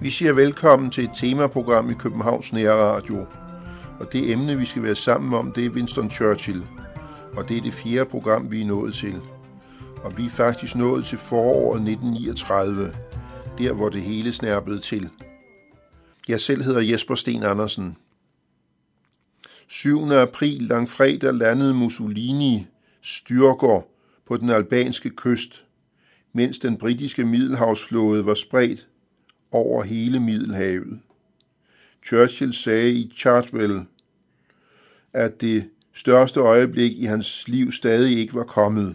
Vi siger velkommen til et temaprogram i Københavns Nærradio. Og det emne, vi skal være sammen om, det er Winston Churchill. Og det er det fjerde program, vi er nået til. Og vi er faktisk nået til foråret 1939, der hvor det hele snærpede til. Jeg selv hedder Jesper Sten Andersen. 7. april langfredag landede Mussolini styrker på den albanske kyst, mens den britiske middelhavsflåde var spredt over hele Middelhavet. Churchill sagde i Chartwell, at det største øjeblik i hans liv stadig ikke var kommet.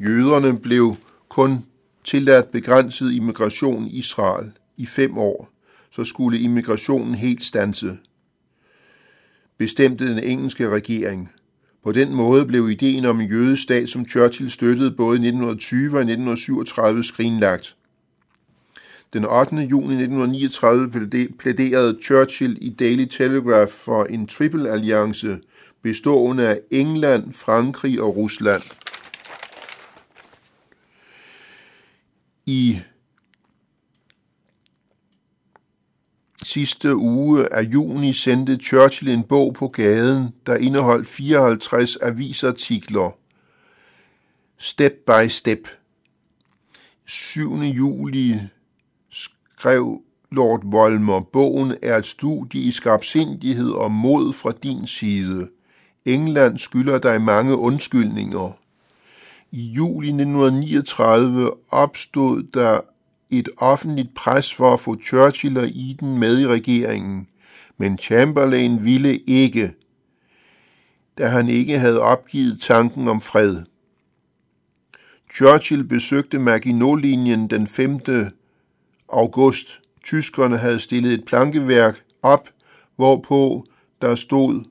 Jøderne blev kun tilladt begrænset immigration i Israel i fem år, så skulle immigrationen helt stanse, bestemte den engelske regering. På den måde blev ideen om en jødestat, som Churchill støttede både i 1920 og 1937, skrinlagt. Den 8. juni 1939 plæderede Churchill i Daily Telegraph for en triple alliance bestående af England, Frankrig og Rusland. I sidste uge af juni sendte Churchill en bog på gaden, der indeholdt 54 avisartikler. Step by step. 7. juli skrev Lord Volmer, bogen er et studie i skarpsindighed og mod fra din side. England skylder dig mange undskyldninger. I juli 1939 opstod der et offentligt pres for at få Churchill og Eden med i regeringen, men Chamberlain ville ikke, da han ikke havde opgivet tanken om fred. Churchill besøgte Maginot-linjen den 5 august. Tyskerne havde stillet et plankeværk op, hvorpå der stod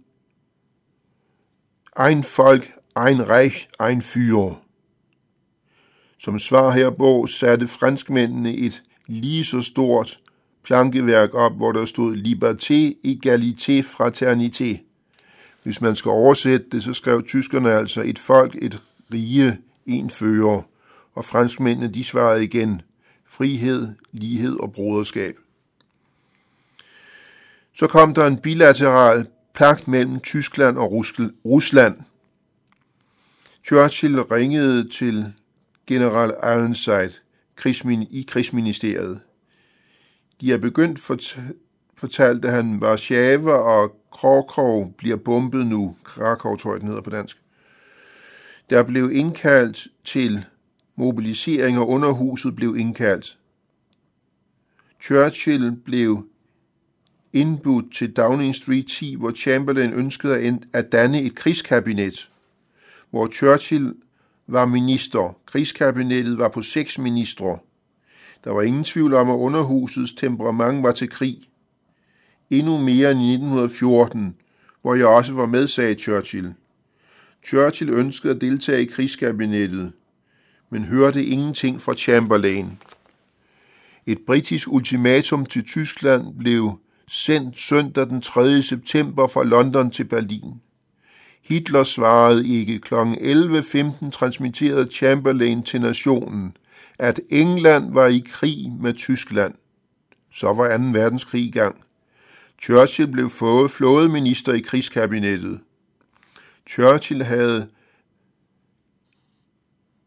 Ein Volk, ein Reich, ein Führer. Som svar herpå satte franskmændene et lige så stort plankeværk op, hvor der stod Liberté, Egalité, Fraternité. Hvis man skal oversætte det, så skrev tyskerne altså et folk, et rige, en fører, og franskmændene de svarede igen – frihed, lighed og broderskab. Så kom der en bilateral pagt mellem Tyskland og Rusland. Churchill ringede til general Ironside i krigsministeriet. De er begyndt, fortalte han, Warszawa og Krakow bliver bombet nu. Krakow tror jeg, den hedder på dansk. Der blev indkaldt til Mobilisering og underhuset blev indkaldt. Churchill blev indbudt til Downing Street 10, hvor Chamberlain ønskede at danne et krigskabinet, hvor Churchill var minister. Krigskabinettet var på seks ministre. Der var ingen tvivl om, at underhusets temperament var til krig. Endnu mere end i 1914, hvor jeg også var med, sagde Churchill. Churchill ønskede at deltage i krigskabinettet men hørte ingenting fra Chamberlain. Et britisk ultimatum til Tyskland blev sendt søndag den 3. september fra London til Berlin. Hitler svarede ikke. Kl. 11.15 transmitterede Chamberlain til nationen, at England var i krig med Tyskland. Så var 2. verdenskrig i gang. Churchill blev fået flådeminister i krigskabinettet. Churchill havde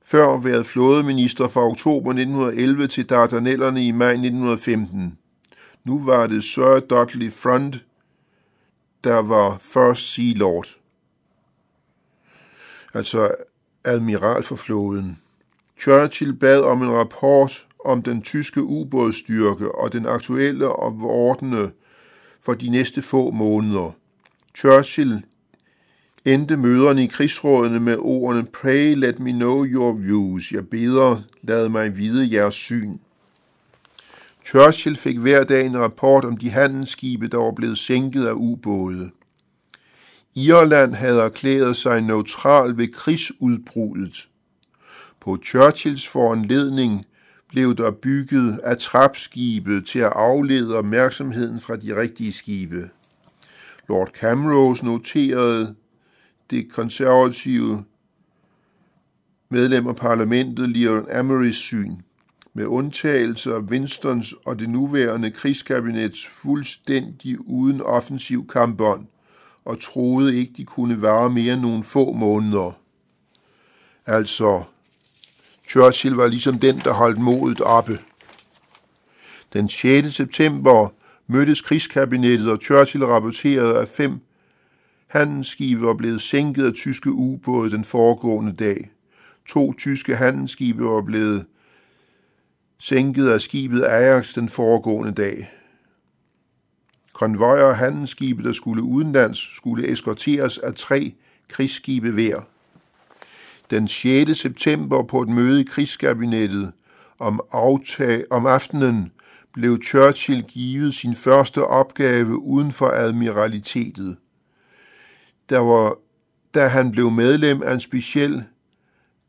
før været flådeminister fra oktober 1911 til Dardanellerne i maj 1915. Nu var det Sir Dudley Front, der var First Sea Lord, altså admiral for flåden. Churchill bad om en rapport om den tyske ubådsstyrke og den aktuelle ordne for de næste få måneder. Churchill endte møderne i krigsrådene med ordene Pray let me know your views. Jeg beder, lad mig vide jeres syn. Churchill fik hver dag en rapport om de handelsskibe, der var blevet sænket af ubåde. Irland havde erklæret sig neutral ved krigsudbruddet. På Churchills foranledning blev der bygget atrapskibe til at aflede opmærksomheden fra de rigtige skibe. Lord Camrose noterede det konservative medlem af parlamentet Leon Amerys syn. Med undtagelse af Winstons og det nuværende krigskabinets fuldstændig uden offensiv kampbånd, og troede ikke, de kunne vare mere end nogle få måneder. Altså, Churchill var ligesom den, der holdt modet oppe. Den 6. september mødtes krigskabinettet, og Churchill rapporterede, at fem handelsskibe var blevet sænket af tyske ubåde den foregående dag. To tyske handelsskibe var blevet sænket af skibet Ajax den foregående dag. Konvojer og handelsskibe, der skulle udenlands, skulle eskorteres af tre krigsskibe hver. Den 6. september på et møde i krigskabinettet om, aftag, om aftenen blev Churchill givet sin første opgave uden for admiralitetet. Der var, da han blev medlem af en speciel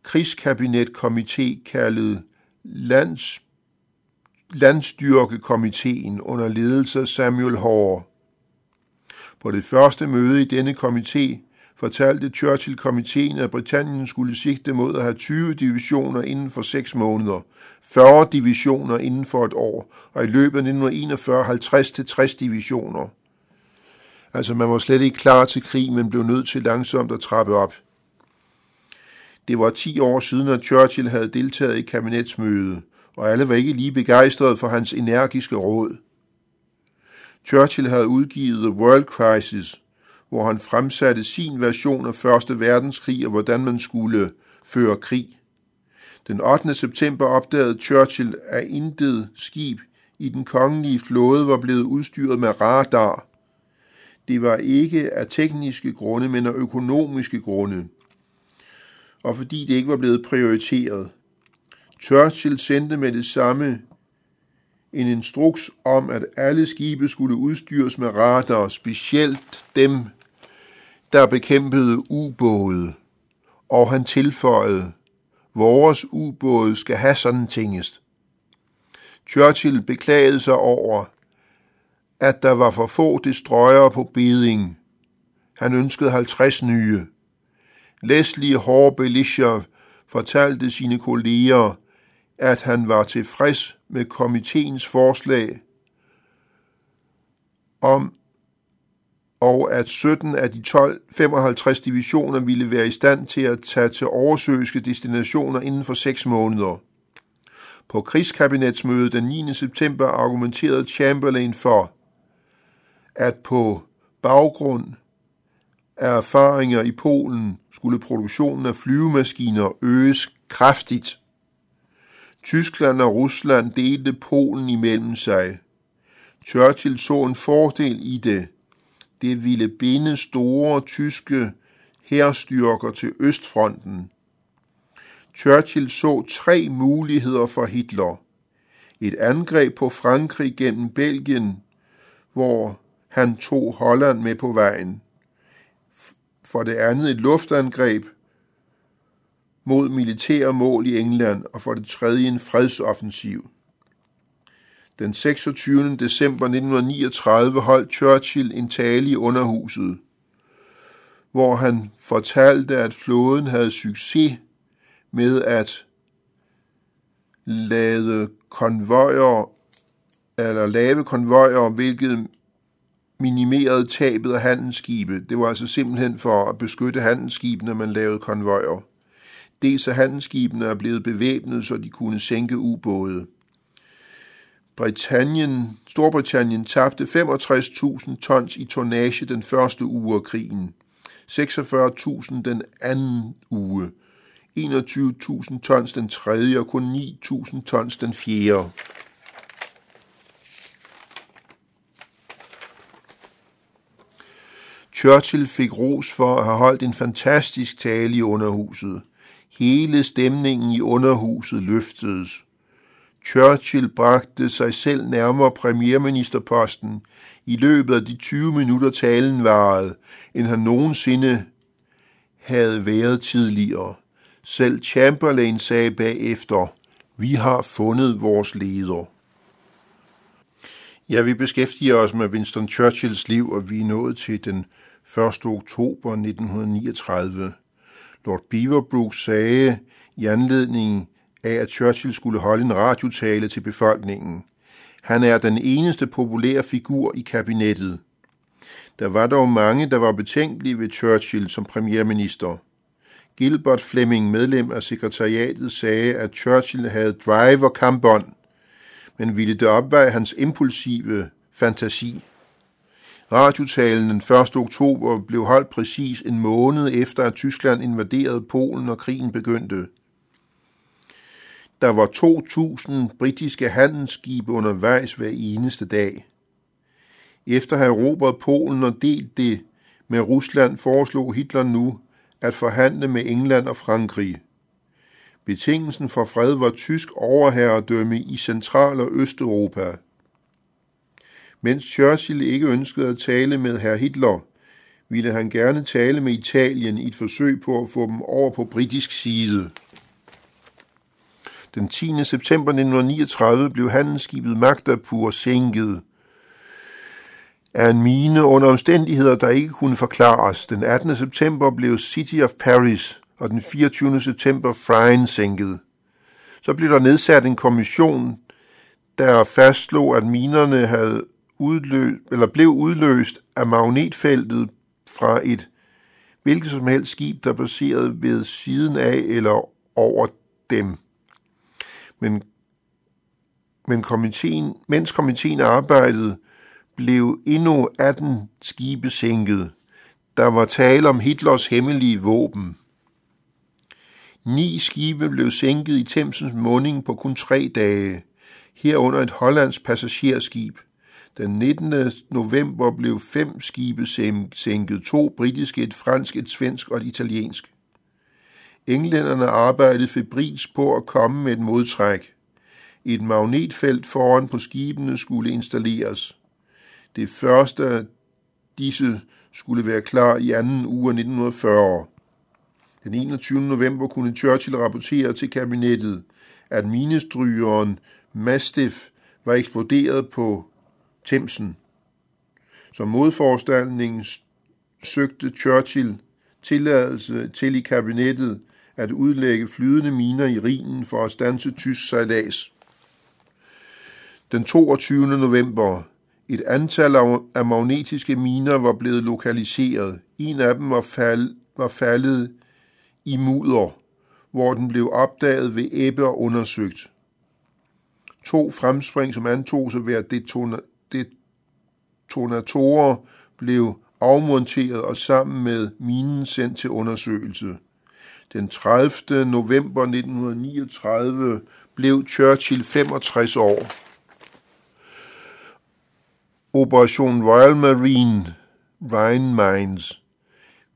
krigskabinetkomité kaldet Lands, Landstyrkekomiteen under ledelse af Samuel Hoare. På det første møde i denne komité fortalte Churchill-komiteen, at Britannien skulle sigte mod at have 20 divisioner inden for 6 måneder, 40 divisioner inden for et år, og i løbet af 1941 50 til 60 divisioner. Altså man var slet ikke klar til krig, men blev nødt til langsomt at trappe op. Det var 10 år siden, at Churchill havde deltaget i kabinetsmødet, og alle var ikke lige begejstrede for hans energiske råd. Churchill havde udgivet The World Crisis, hvor han fremsatte sin version af Første Verdenskrig og hvordan man skulle føre krig. Den 8. september opdagede Churchill, at intet skib i den kongelige flåde var blevet udstyret med radar. Det var ikke af tekniske grunde, men af økonomiske grunde, og fordi det ikke var blevet prioriteret. Churchill sendte med det samme en instruks om, at alle skibe skulle udstyres med radar, specielt dem, der bekæmpede ubåde, og han tilføjede, vores ubåde skal have sådan tingest. Churchill beklagede sig over, at der var for få destroyere på beding. Han ønskede 50 nye. Leslie Horbelisher fortalte sine kolleger, at han var tilfreds med komiteens forslag om, og at 17 af de 12 55 divisioner ville være i stand til at tage til oversøiske destinationer inden for 6 måneder. På krigskabinetsmødet den 9. september argumenterede Chamberlain for, at på baggrund af erfaringer i Polen skulle produktionen af flyvemaskiner øges kraftigt. Tyskland og Rusland delte Polen imellem sig. Churchill så en fordel i det. Det ville binde store tyske hærstyrker til Østfronten. Churchill så tre muligheder for Hitler. Et angreb på Frankrig gennem Belgien, hvor han tog Holland med på vejen. For det andet et luftangreb mod militære mål i England, og for det tredje en fredsoffensiv. Den 26. december 1939 holdt Churchill en tale i underhuset, hvor han fortalte, at flåden havde succes med at lade konvojer eller lave konvojer, hvilket minimerede tabet af handelsskibe. Det var altså simpelthen for at beskytte handelsskibene, man lavede konvojer. Dels at handelsskibene er blevet bevæbnet, så de kunne sænke ubåde. Britannien, Storbritannien tabte 65.000 tons i tonnage den første uge af krigen, 46.000 den anden uge, 21.000 tons den tredje og kun 9.000 tons den fjerde. Churchill fik ros for at have holdt en fantastisk tale i underhuset. Hele stemningen i underhuset løftedes. Churchill bragte sig selv nærmere premierministerposten i løbet af de 20 minutter talen varede, end han nogensinde havde været tidligere. Selv Chamberlain sagde bagefter, vi har fundet vores leder. Ja, vi beskæftiger os med Winston Churchills liv, og vi er nået til den 1. oktober 1939. Lord Beaverbrook sagde i anledning af, at Churchill skulle holde en radiotale til befolkningen. Han er den eneste populære figur i kabinettet. Der var dog mange, der var betænkelige ved Churchill som premierminister. Gilbert Fleming, medlem af sekretariatet, sagde, at Churchill havde drive og kampånd, men ville det opveje hans impulsive fantasi. Radiotalen den 1. oktober blev holdt præcis en måned efter, at Tyskland invaderede Polen og krigen begyndte. Der var 2.000 britiske handelsskibe undervejs hver eneste dag. Efter at have erobret Polen og delt det med Rusland, foreslog Hitler nu at forhandle med England og Frankrig. Betingelsen for fred var tysk overherredømme i Central- og Østeuropa. Mens Churchill ikke ønskede at tale med herr Hitler, ville han gerne tale med Italien i et forsøg på at få dem over på britisk side. Den 10. september 1939 blev handelsskibet Magdapur sænket af en mine under omstændigheder, der ikke kunne forklares. Den 18. september blev City of Paris og den 24. september Fryen sænket. Så blev der nedsat en kommission, der fastslog, at minerne havde udløst, eller blev udløst af magnetfeltet fra et hvilket som helst skib, der baseret ved siden af eller over dem. Men, men komiteen, mens komiteen arbejdede, blev endnu 18 skibe sænket. Der var tale om Hitlers hemmelige våben. Ni skibe blev sænket i Thamesens munding på kun tre dage, herunder et hollandsk passagerskib. Den 19. november blev fem skibe sænket, to britiske, et fransk, et svensk og et italiensk. Englænderne arbejdede febrils på at komme med et modtræk. Et magnetfelt foran på skibene skulle installeres. Det første af disse skulle være klar i anden uge af 1940. Den 21. november kunne Churchill rapportere til kabinettet, at minestrygeren Mastiff var eksploderet på Thamesen. Som modforanstaltning søgte Churchill tilladelse til i kabinettet at udlægge flydende miner i Rhinen for at stanse tysk sejlads. Den 22. november et antal af magnetiske miner var blevet lokaliseret. En af dem var, fald, var faldet i mudder, hvor den blev opdaget ved æbbe og undersøgt. To fremspring, som antog sig være detonatorer, blev afmonteret og sammen med minen sendt til undersøgelse. Den 30. november 1939 blev Churchill 65 år. Operation Royal Marine Rhine Mines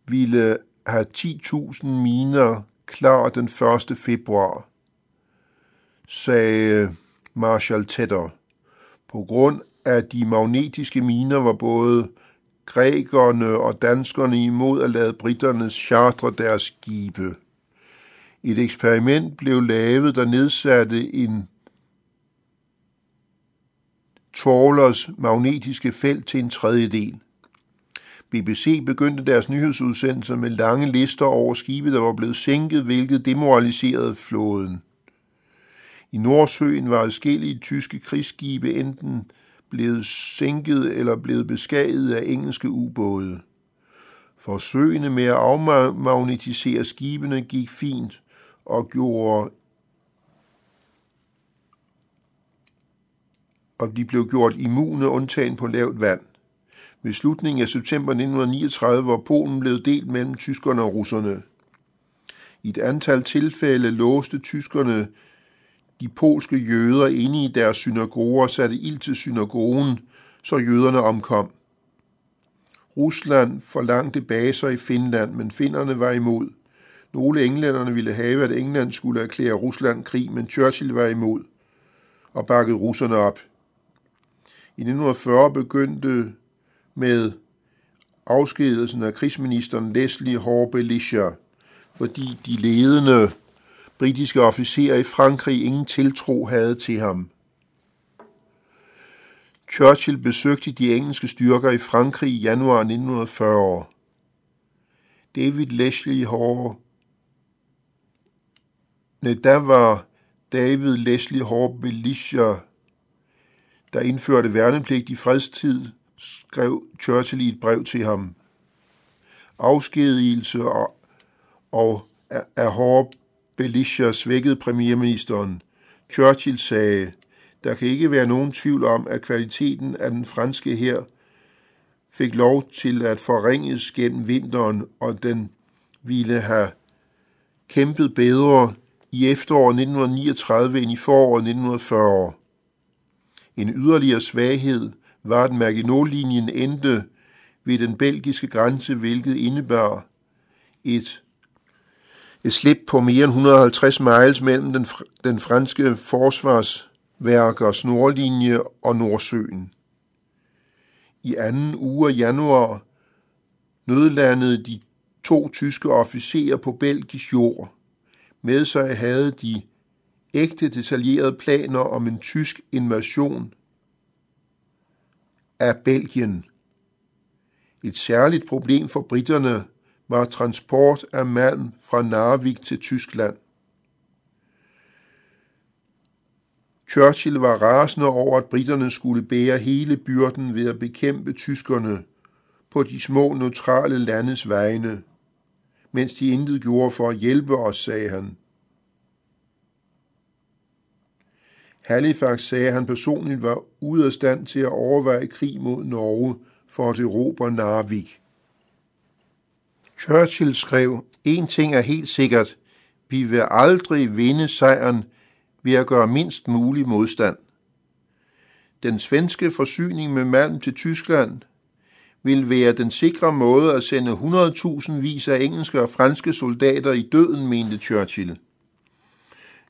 ville have 10.000 miner klar den 1. februar, sagde Marshal Tedder. På grund af de magnetiske miner var både grækerne og danskerne imod at lade britterne chartre deres skibe. Et eksperiment blev lavet, der nedsatte en trawlers magnetiske felt til en tredjedel. BBC begyndte deres nyhedsudsendelser med lange lister over skibe, der var blevet sænket, hvilket demoraliserede flåden. I Nordsøen var adskillige tyske krigsskibe enten blevet sænket eller blevet beskadiget af engelske ubåde. Forsøgene med at afmagnetisere skibene gik fint og gjorde og de blev gjort immune undtagen på lavt vand. Ved slutningen af september 1939 var Polen blevet delt mellem tyskerne og russerne. I et antal tilfælde låste tyskerne de polske jøder inde i deres synagoger satte ild til synagogen, så jøderne omkom. Rusland forlangte baser i Finland, men finnerne var imod. Nogle englænderne ville have, at England skulle erklære Rusland krig, men Churchill var imod og bakkede russerne op. I 1940 begyndte med afskedelsen af krigsministeren Leslie Hore Belisha, fordi de ledende britiske officerer i Frankrig ingen tiltro havde til ham. Churchill besøgte de engelske styrker i Frankrig i januar 1940. David Leslie Hall Nej, der var David Leslie Hall Belisher, der indførte værnepligt i fredstid, skrev Churchill i et brev til ham. Afskedigelse og, og af Hall Belisha svækkede premierministeren. Churchill sagde, der kan ikke være nogen tvivl om, at kvaliteten af den franske her fik lov til at forringes gennem vinteren, og den ville have kæmpet bedre i efteråret 1939 end i foråret 1940. En yderligere svaghed var, at Maginot-linjen endte ved den belgiske grænse, hvilket indebar et, et slip på mere end 150 miles mellem den, den franske forsvarsværkers nordlinje og Nordsøen. I anden uge af januar nødlandede de to tyske officerer på belgisk jord. Med sig havde de ægte detaljerede planer om en tysk invasion af Belgien. Et særligt problem for britterne var transport af malm fra Narvik til Tyskland. Churchill var rasende over, at britterne skulle bære hele byrden ved at bekæmpe tyskerne på de små neutrale landes vegne, mens de intet gjorde for at hjælpe os, sagde han. Halifax sagde, at han personligt var ude af stand til at overveje krig mod Norge for at erobre Narvik. Churchill skrev, en ting er helt sikkert, vi vil aldrig vinde sejren ved at gøre mindst mulig modstand. Den svenske forsyning med malm til Tyskland vil være den sikre måde at sende 100.000 vis af engelske og franske soldater i døden, mente Churchill.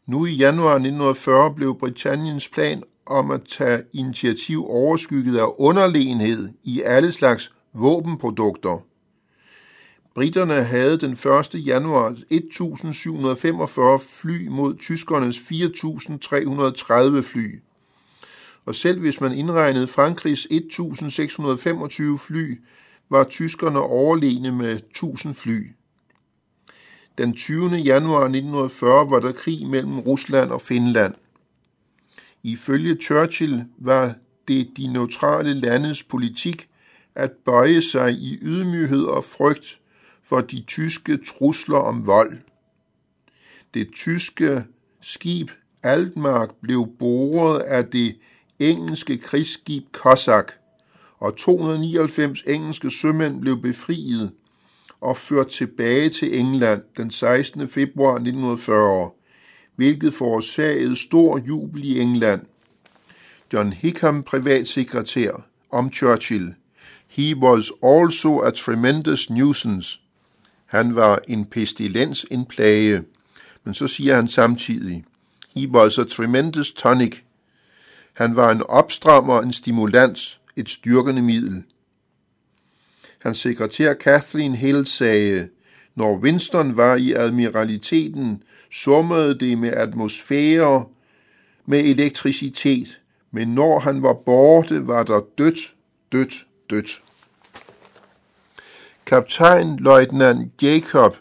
Nu i januar 1940 blev Britanniens plan om at tage initiativ overskygget af underlegenhed i alle slags våbenprodukter. Britterne havde den 1. januar 1745 fly mod tyskernes 4330 fly. Og selv hvis man indregnede Frankrigs 1625 fly, var tyskerne overlegne med 1000 fly. Den 20. januar 1940 var der krig mellem Rusland og Finland. Ifølge Churchill var det de neutrale landes politik at bøje sig i ydmyghed og frygt for de tyske trusler om vold. Det tyske skib Altmark blev boret af det engelske krigsskib Cossack, og 299 engelske sømænd blev befriet og ført tilbage til England den 16. februar 1940, hvilket forårsagede stor jubel i England. John Hickam, privatsekretær, om Churchill. He was also a tremendous nuisance. Han var en pestilens, en plage. Men så siger han samtidig, He was a tremendous tonic. Han var en opstrammer, en stimulans, et styrkende middel. Hans sekretær Kathleen Hill sagde, når Winston var i admiraliteten, summede det med atmosfære, med elektricitet, men når han var borte, var der dødt, dødt, dødt. Kaptajnløjtnant Jacob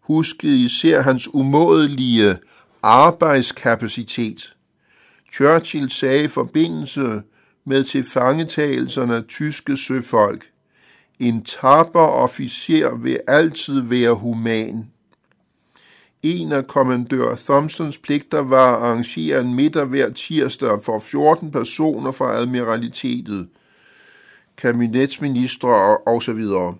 huskede især hans umådelige arbejdskapacitet. Churchill sagde i forbindelse med tilfangetagelserne af tyske søfolk, en tapper officer vil altid være human. En af kommandør Thompsons pligter var at arrangere en middag hver tirsdag for 14 personer fra admiralitetet, kabinetsministre og, og så videre.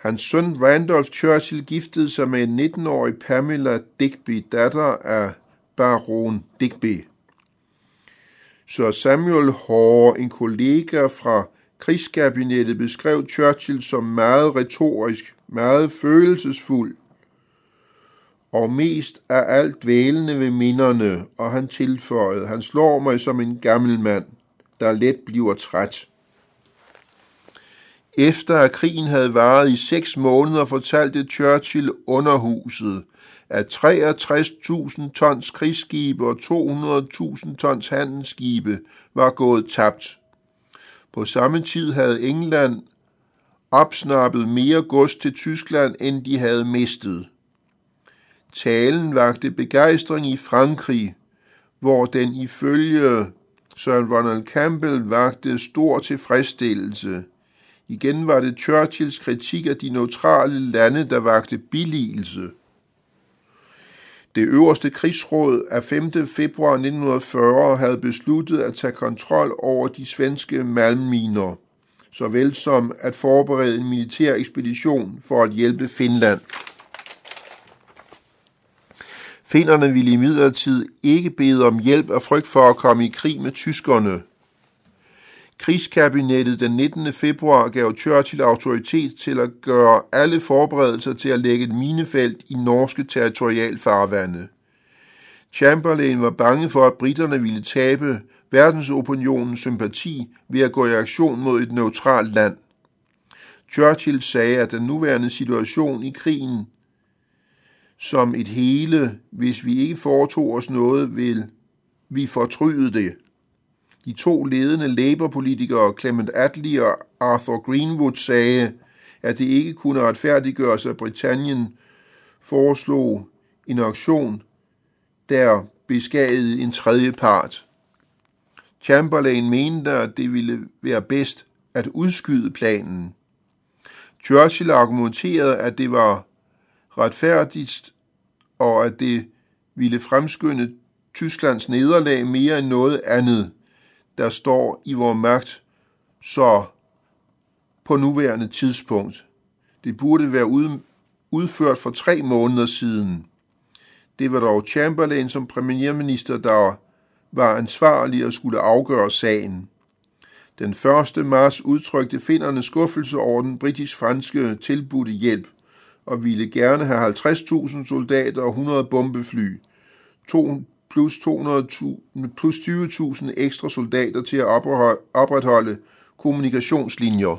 Hans søn Randolph Churchill giftede sig med en 19-årig Pamela Digby, datter af baron Digby. Sir Samuel Hoare, en kollega fra krigskabinettet beskrev Churchill som meget retorisk, meget følelsesfuld og mest af alt vælende ved minderne, og han tilføjede, han slår mig som en gammel mand, der let bliver træt. Efter at krigen havde varet i seks måneder, fortalte Churchill underhuset, at 63.000 tons krigsskibe og 200.000 tons handelsskibe var gået tabt. På samme tid havde England opsnappet mere gods til Tyskland, end de havde mistet. Talen vagte begejstring i Frankrig, hvor den ifølge Sir Ronald Campbell vagte stor tilfredsstillelse. Igen var det Churchills kritik af de neutrale lande, der vagte billigelse. Det øverste krigsråd af 5. februar 1940 havde besluttet at tage kontrol over de svenske malmminer, såvel som at forberede en militær ekspedition for at hjælpe Finland. Finnerne ville imidlertid ikke bede om hjælp af frygt for at komme i krig med tyskerne. Krigskabinettet den 19. februar gav Churchill autoritet til at gøre alle forberedelser til at lægge et minefelt i norske territorialfarvande. Chamberlain var bange for, at britterne ville tabe verdensopinionens sympati ved at gå i aktion mod et neutralt land. Churchill sagde, at den nuværende situation i krigen som et hele, hvis vi ikke foretog os noget, vil vi fortryde det. De to ledende Labour-politikere, Clement Attlee og Arthur Greenwood, sagde, at det ikke kunne retfærdiggøres, at Britannien foreslog en auktion, der beskadigede en tredje part. Chamberlain mente, at det ville være bedst at udskyde planen. Churchill argumenterede, at det var retfærdigt, og at det ville fremskynde Tysklands nederlag mere end noget andet, der står i vores magt, så på nuværende tidspunkt. Det burde være udført for tre måneder siden. Det var dog Chamberlain som premierminister, der var ansvarlig og skulle afgøre sagen. Den 1. marts udtrykte finderne skuffelse over den britisk-franske tilbudte hjælp – og ville gerne have 50.000 soldater og 100 bombefly, to, plus, 200.000, plus 20.000 ekstra soldater til at opretholde kommunikationslinjer.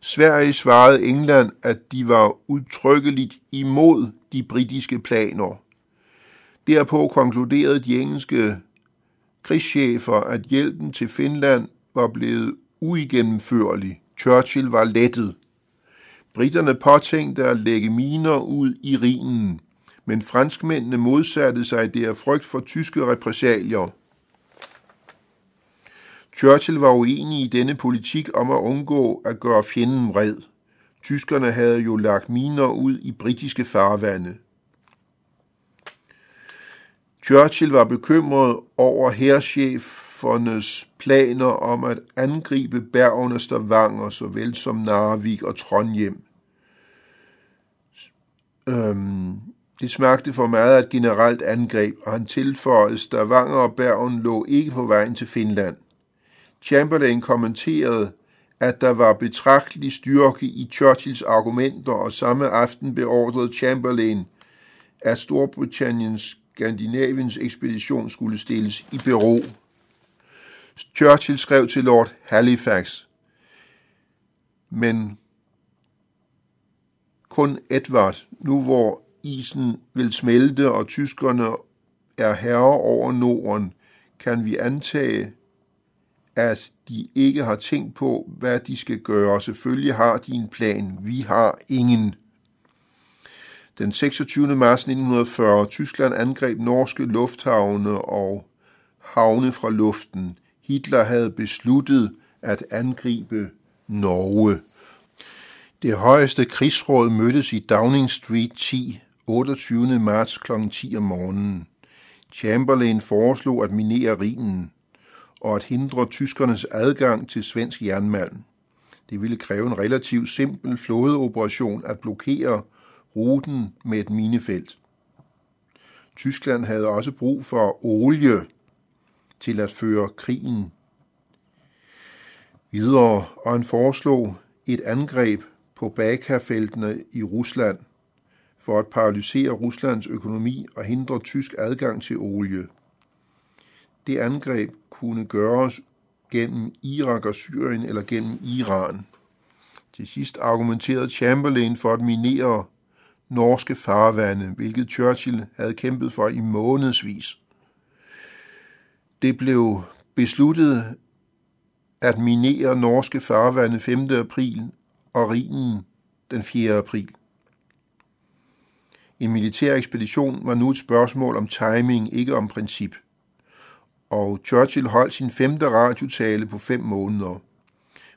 Sverige svarede England, at de var udtrykkeligt imod de britiske planer. Derpå konkluderede de engelske krigschefer, at hjælpen til Finland var blevet uigennemførlig. Churchill var lettet. Britterne påtænkte at lægge miner ud i Rhinen, men franskmændene modsatte sig det af frygt for tyske repressalier. Churchill var uenig i denne politik om at undgå at gøre fjenden vred. Tyskerne havde jo lagt miner ud i britiske farvande. Churchill var bekymret over herrchefernes planer om at angribe Bergen og Stavanger, såvel som Narvik og Trondheim. Øhm, det smagte for meget af et generelt angreb, og han tilføjede, at Stavanger og Bergen lå ikke på vejen til Finland. Chamberlain kommenterede, at der var betragtelig styrke i Churchills argumenter, og samme aften beordrede Chamberlain, at Storbritanniens Skandinaviens ekspedition skulle stilles i bero. Churchill skrev til Lord Halifax, men kun Edward, nu hvor isen vil smelte og tyskerne er herre over Norden, kan vi antage, at de ikke har tænkt på, hvad de skal gøre. Selvfølgelig har de en plan. Vi har ingen. Den 26. marts 1940 Tyskland angreb norske lufthavne og havne fra luften. Hitler havde besluttet at angribe Norge. Det højeste krigsråd mødtes i Downing Street 10, 28. marts kl. 10 om morgenen. Chamberlain foreslog at minere Rhinen og at hindre tyskernes adgang til svensk jernmalm. Det ville kræve en relativt simpel flådeoperation at blokere ruten med et minefelt. Tyskland havde også brug for olie til at føre krigen videre, og han foreslog et angreb på Baka-feltene i Rusland for at paralysere Ruslands økonomi og hindre tysk adgang til olie. Det angreb kunne gøres gennem Irak og Syrien eller gennem Iran. Til sidst argumenterede Chamberlain for at minere norske farvande, hvilket Churchill havde kæmpet for i månedsvis. Det blev besluttet at minere norske farvande 5. april og Rhinen den 4. april. En militær ekspedition var nu et spørgsmål om timing, ikke om princip. Og Churchill holdt sin femte radiotale på fem måneder,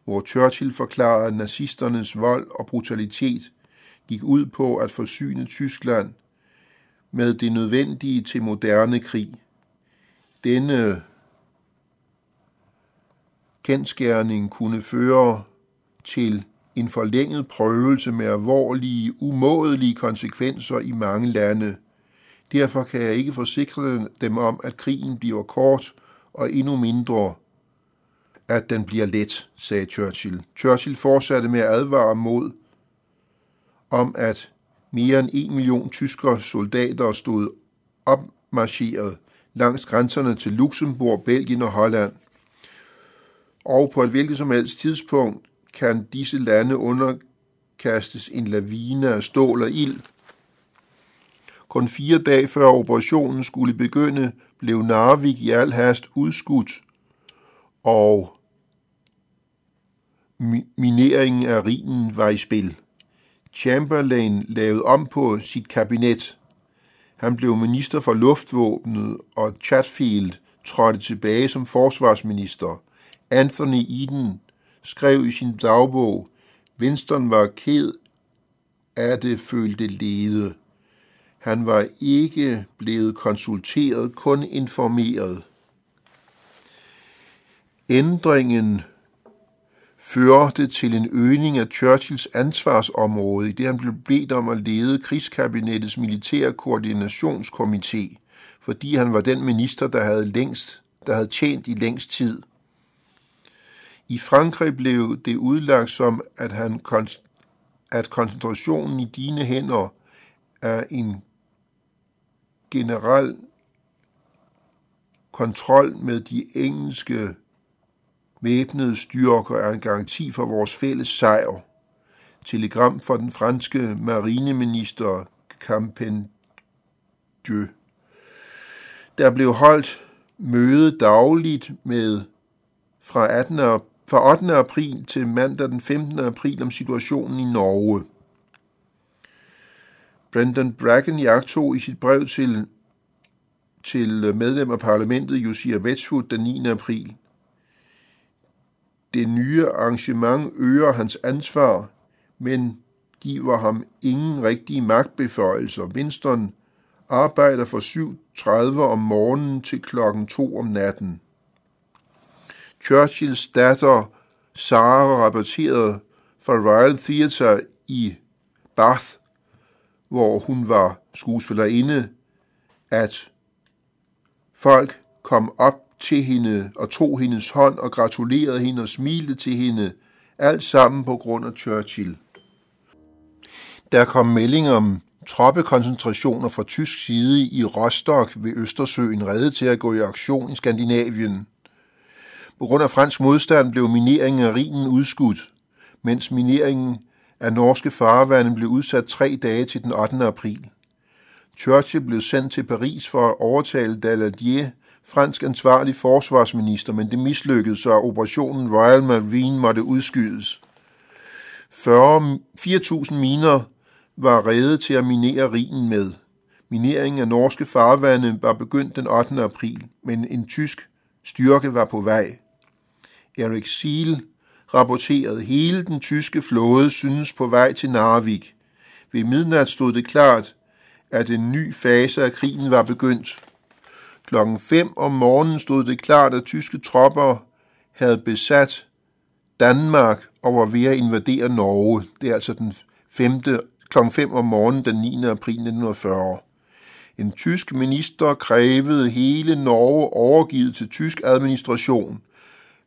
hvor Churchill forklarede, at nazisternes vold og brutalitet gik ud på at forsyne Tyskland med det nødvendige til moderne krig. Denne kendskærning kunne føre til en forlænget prøvelse med alvorlige, umådelige konsekvenser i mange lande. Derfor kan jeg ikke forsikre dem om, at krigen bliver kort og endnu mindre, at den bliver let, sagde Churchill. Churchill fortsatte med at advare mod, om at mere end en million tyskere soldater stod opmarcheret langs grænserne til Luxembourg, Belgien og Holland. Og på et hvilket som helst tidspunkt kan disse lande underkastes en lavine af stål og ild. Kun fire dage før operationen skulle begynde, blev Narvik i al hast udskudt, og mineringen af Rhinen var i spil. Chamberlain lavede om på sit kabinet. Han blev minister for luftvåbnet, og Chatfield trådte tilbage som forsvarsminister. Anthony Eden skrev i sin dagbog, Winston var ked af det følte lede. Han var ikke blevet konsulteret, kun informeret. Ændringen førte til en øgning af Churchills ansvarsområde, i det han blev bedt om at lede krigskabinettets militære koordinationskomité, fordi han var den minister, der havde længst, der havde tjent i længst tid – i Frankrig blev det udlagt som, at, han, at koncentrationen i dine hænder er en generel kontrol med de engelske væbnede styrker er en garanti for vores fælles sejr. Telegram fra den franske marineminister Campendieu. Der blev holdt møde dagligt med fra 18 fra 8. april til mandag den 15. april om situationen i Norge. Brendan Bracken jagtog i sit brev til, til medlem af parlamentet Josiah Wedgwood den 9. april. Det nye arrangement øger hans ansvar, men giver ham ingen rigtige magtbeføjelser. Winston arbejder fra 7.30 om morgenen til klokken 2 om natten. Churchills datter Sarah rapporterede fra Royal Theatre i Bath, hvor hun var skuespillerinde, at folk kom op til hende og tog hendes hånd og gratulerede hende og smilte til hende, alt sammen på grund af Churchill. Der kom melding om troppekoncentrationer fra tysk side i Rostock ved Østersøen reddet til at gå i aktion i Skandinavien. På grund af fransk modstand blev mineringen af Rhinen udskudt, mens mineringen af norske farvande blev udsat tre dage til den 8. april. Churchill blev sendt til Paris for at overtale Daladier, fransk ansvarlig forsvarsminister, men det mislykkedes, så operationen Royal Marine måtte udskydes. 4.000 miner var reddet til at minere Rhinen med. Mineringen af norske farvande var begyndt den 8. april, men en tysk styrke var på vej. Erik Siel rapporterede, hele den tyske flåde synes på vej til Narvik. Ved midnat stod det klart, at en ny fase af krigen var begyndt. Klokken 5 om morgenen stod det klart, at tyske tropper havde besat Danmark og var ved at invadere Norge. Det er altså den 5. klokken 5 om morgenen den 9. april 1940. En tysk minister krævede hele Norge overgivet til tysk administration –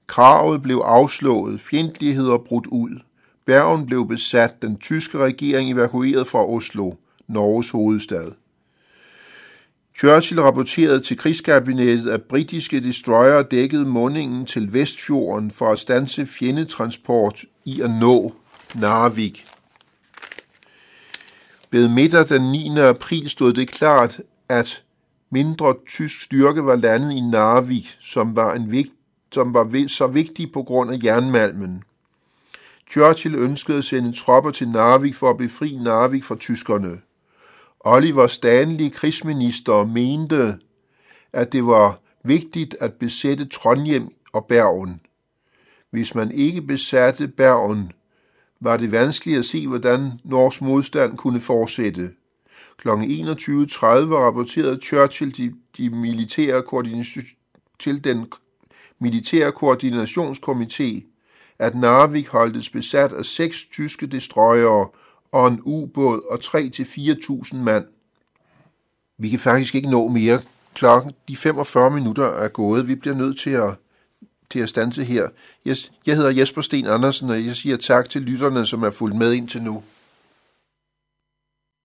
Kravet blev afslået, fjendtligheder brudt ud. Bergen blev besat, den tyske regering evakueret fra Oslo, Norges hovedstad. Churchill rapporterede til krigskabinettet, at britiske destroyer dækkede mundingen til Vestfjorden for at stanse fjendetransport i at nå Narvik. Ved middag den 9. april stod det klart, at mindre tysk styrke var landet i Narvik, som var, en vigtig som var så vigtig på grund af jernmalmen. Churchill ønskede at sende tropper til Narvik for at befri Narvik fra tyskerne. Oliver Stanley, krigsminister, mente, at det var vigtigt at besætte Trondheim og Bergen. Hvis man ikke besatte Bergen, var det vanskeligt at se, hvordan norsk modstand kunne fortsætte. Kl. 21.30 rapporterede Churchill de, de militære til den militære koordinationskomité, at Narvik holdtes besat af seks tyske destroyere og en ubåd og 3-4.000 mand. Vi kan faktisk ikke nå mere. Klokken de 45 minutter er gået. Vi bliver nødt til at, til at stanse her. Jeg, jeg hedder Jesper Sten Andersen, og jeg siger tak til lytterne, som er fulgt med indtil nu.